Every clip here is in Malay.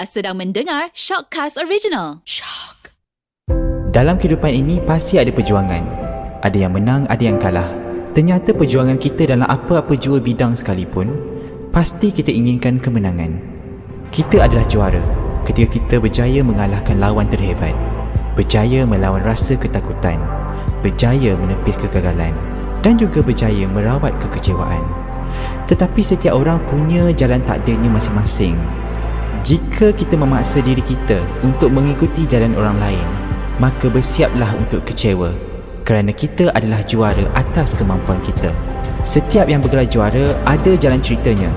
Anda sedang mendengar Shockcast Original. Shock. Dalam kehidupan ini pasti ada perjuangan. Ada yang menang, ada yang kalah. Ternyata perjuangan kita dalam apa-apa jua bidang sekalipun, pasti kita inginkan kemenangan. Kita adalah juara ketika kita berjaya mengalahkan lawan terhebat. Berjaya melawan rasa ketakutan. Berjaya menepis kegagalan. Dan juga berjaya merawat kekecewaan. Tetapi setiap orang punya jalan takdirnya masing-masing jika kita memaksa diri kita untuk mengikuti jalan orang lain, maka bersiaplah untuk kecewa kerana kita adalah juara atas kemampuan kita. Setiap yang bergelar juara ada jalan ceritanya.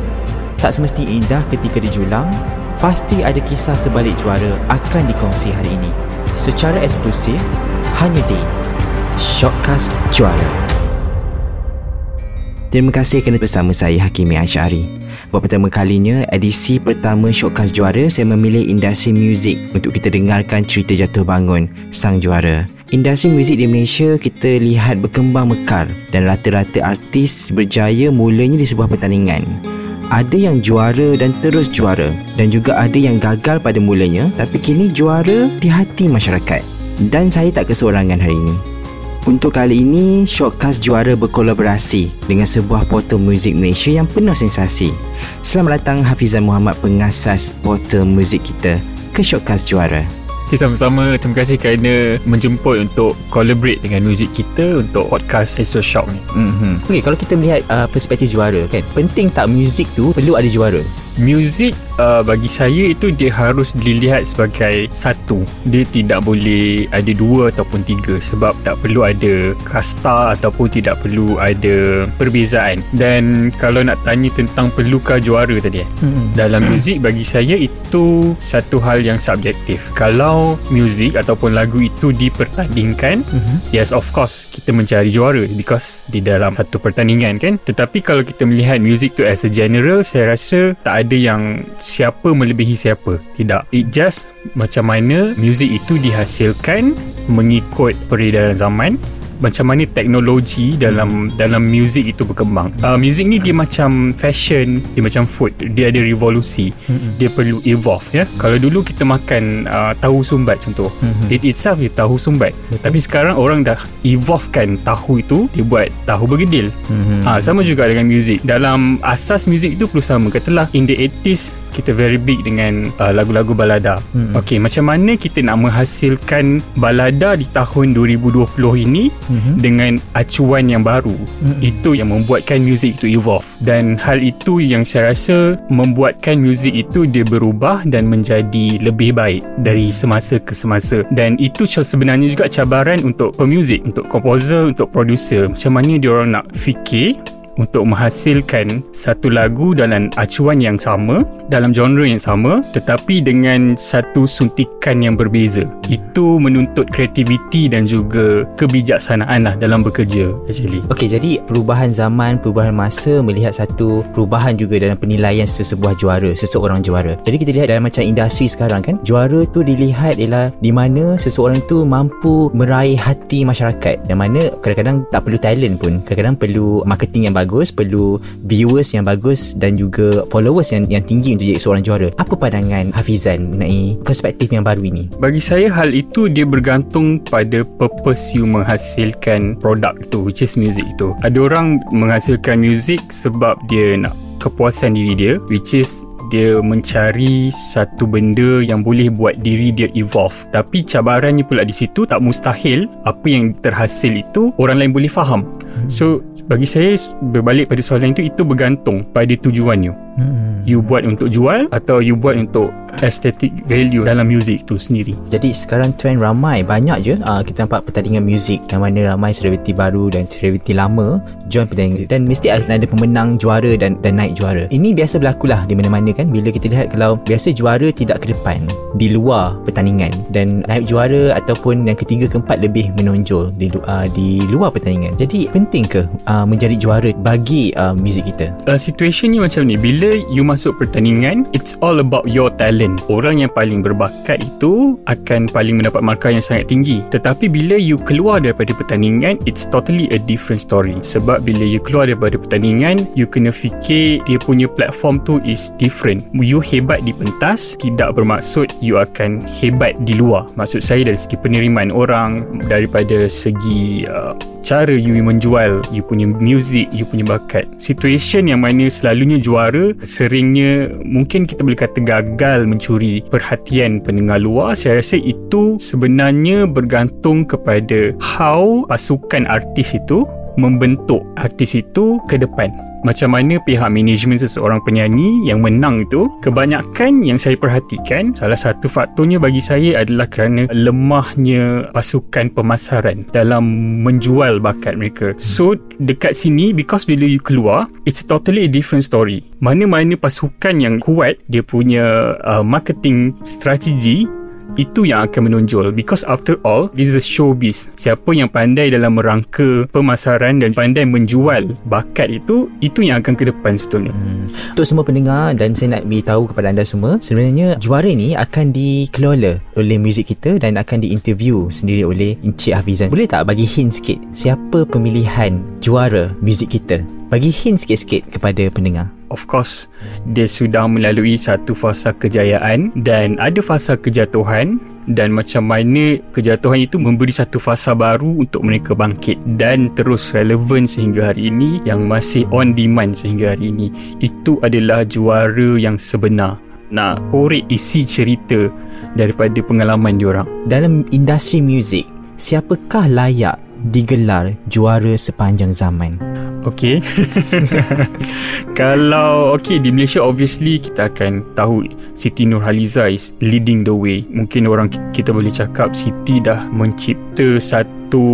Tak semesti indah ketika dijulang, pasti ada kisah sebalik juara akan dikongsi hari ini. Secara eksklusif, hanya di Shortcast Juara. Terima kasih kerana bersama saya Hakimi Asyari. Buat pertama kalinya, edisi pertama Showcase Juara, saya memilih industri muzik untuk kita dengarkan cerita jatuh bangun sang juara. Industri muzik di Malaysia kita lihat berkembang mekar dan rata-rata artis berjaya mulanya di sebuah pertandingan. Ada yang juara dan terus juara dan juga ada yang gagal pada mulanya tapi kini juara di hati masyarakat. Dan saya tak keseorangan hari ini. Untuk kali ini, Shortcast juara berkolaborasi dengan sebuah portal muzik Malaysia yang penuh sensasi. Selamat datang Hafizan Muhammad pengasas portal muzik kita ke Shortcast juara. Okay, sama-sama. Terima kasih kerana menjemput untuk collaborate dengan muzik kita untuk podcast Astro Shock ni. Mm-hmm. Okay, kalau kita melihat uh, perspektif juara kan, penting tak muzik tu perlu ada juara? Muzik uh, bagi saya itu dia harus dilihat sebagai satu. Dia tidak boleh ada dua ataupun tiga sebab tak perlu ada kasta ataupun tidak perlu ada perbezaan. Dan kalau nak tanya tentang perlukah juara tadi eh. Hmm. Dalam muzik bagi saya itu satu hal yang subjektif. Kalau muzik ataupun lagu itu dipertandingkan, hmm. yes of course kita mencari juara because di dalam satu pertandingan kan. Tetapi kalau kita melihat muzik tu as a general, saya rasa tak ada yang siapa melebihi siapa. Tidak. It just macam mana muzik itu dihasilkan mengikut peredaran zaman macam mana teknologi dalam dalam music itu berkembang. Uh, music ni dia macam fashion, dia macam food, dia ada revolusi. Dia perlu evolve ya. Kalau dulu kita makan uh, tahu sumbat contoh, mm-hmm. it itself dia tahu sumbat. Betul. Tapi sekarang orang dah evolvekan tahu itu dia buat tahu bergedil. Uh, sama juga dengan music. Dalam asas music itu perlu sama. Katalah in the 80s kita very big dengan uh, lagu-lagu balada. Mm-hmm. Okey, macam mana kita nak menghasilkan balada di tahun 2020 ini mm-hmm. dengan acuan yang baru? Mm-hmm. Itu yang membuatkan music itu evolve. Dan hal itu yang saya rasa membuatkan music itu dia berubah dan menjadi lebih baik dari semasa ke semasa. Dan itu sebenarnya juga cabaran untuk pemuzik, untuk komposer, untuk producer. Macam mana dia orang nak fikir untuk menghasilkan satu lagu dalam acuan yang sama dalam genre yang sama tetapi dengan satu suntikan yang berbeza. Itu menuntut kreativiti dan juga kebijaksanaan lah dalam bekerja actually. Ok jadi perubahan zaman perubahan masa melihat satu perubahan juga dalam penilaian sesebuah juara seseorang juara. Jadi kita lihat dalam macam industri sekarang kan juara tu dilihat ialah di mana seseorang tu mampu meraih hati masyarakat. Yang mana kadang-kadang tak perlu talent pun kadang-kadang perlu marketing yang bagus bagus perlu viewers yang bagus dan juga followers yang yang tinggi untuk jadi seorang juara. Apa pandangan Hafizan mengenai perspektif yang baru ini? Bagi saya hal itu dia bergantung pada purpose you menghasilkan produk itu which is music itu ada orang menghasilkan music sebab dia nak kepuasan diri dia which is dia mencari satu benda yang boleh buat diri dia evolve. Tapi cabarannya pula di situ tak mustahil apa yang terhasil itu orang lain boleh faham hmm. so bagi saya berbalik pada soalan itu itu bergantung pada tujuannya. Hmm. you buat untuk jual atau you buat untuk aesthetic value dalam music tu sendiri? Jadi sekarang trend ramai banyak je. Uh, kita nampak pertandingan music yang mana ramai selebriti baru dan selebriti lama join pertandingan dan mesti akan ada pemenang juara dan dan naik juara. Ini biasa berlaku lah di mana-mana kan. Bila kita lihat kalau biasa juara tidak ke depan di luar pertandingan dan naik juara ataupun yang ketiga keempat lebih menonjol di, uh, di luar pertandingan. Jadi penting ke uh, menjadi juara bagi uh, music kita? Uh, situation ni macam ni. Bila you masuk pertandingan it's all about your talent. Orang yang paling berbakat itu akan paling mendapat markah yang sangat tinggi. Tetapi bila you keluar daripada pertandingan it's totally a different story. Sebab bila you keluar daripada pertandingan you kena fikir dia punya platform tu is different. You hebat di pentas tidak bermaksud you akan hebat di luar. Maksud saya dari segi penerimaan orang daripada segi uh, cara you menjual you punya music you punya bakat. Situation yang mana selalunya juara seringnya mungkin kita boleh kata gagal mencuri perhatian pendengar luar saya rasa itu sebenarnya bergantung kepada how pasukan artis itu membentuk artis itu ke depan. Macam mana pihak manajemen seseorang penyanyi yang menang itu kebanyakan yang saya perhatikan salah satu faktornya bagi saya adalah kerana lemahnya pasukan pemasaran dalam menjual bakat mereka. So dekat sini because bila you keluar it's totally a different story. Mana-mana pasukan yang kuat dia punya uh, marketing strategi itu yang akan menonjol. Because after all this is a showbiz. Siapa yang pandai dalam merangka pemasaran dan pandai menjual bakat itu itu yang akan ke depan sebetulnya. Hmm. untuk semua pendengar dan saya nak beritahu kepada anda semua sebenarnya juara ni akan dikelola oleh muzik kita dan akan diinterview sendiri oleh Encik Hafizan. Boleh tak bagi hint sikit siapa pemilihan juara muzik kita? Bagi hint sikit-sikit kepada pendengar of course dia sudah melalui satu fasa kejayaan dan ada fasa kejatuhan dan macam mana kejatuhan itu memberi satu fasa baru untuk mereka bangkit dan terus relevan sehingga hari ini yang masih on demand sehingga hari ini. Itu adalah juara yang sebenar. Nak korek isi cerita daripada pengalaman diorang dalam industri muzik siapakah layak digelar juara sepanjang zaman Okay Kalau Okay di Malaysia Obviously kita akan tahu Siti Nurhaliza is leading the way. Mungkin orang kita boleh cakap Siti dah mencipta Satu satu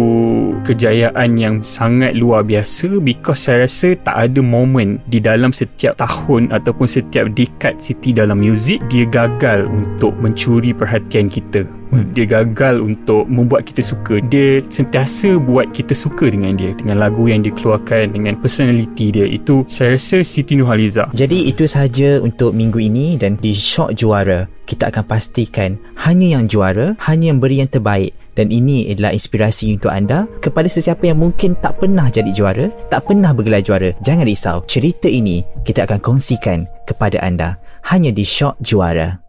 kejayaan yang sangat luar biasa because saya rasa tak ada moment di dalam setiap tahun ataupun setiap dekad Siti dalam muzik dia gagal untuk mencuri perhatian kita. Hmm. dia gagal untuk membuat kita suka. Dia sentiasa buat kita suka dengan dia dengan lagu yang dia keluarkan dengan personality dia. Itu saya rasa Siti Nurhaliza. Jadi itu sahaja untuk minggu ini dan di shock juara kita akan pastikan hanya yang juara hanya yang beri yang terbaik dan ini adalah inspirasi untuk anda kepada sesiapa yang mungkin tak pernah jadi juara, tak pernah bergelar juara. Jangan risau, cerita ini kita akan kongsikan kepada anda hanya di Shock Juara.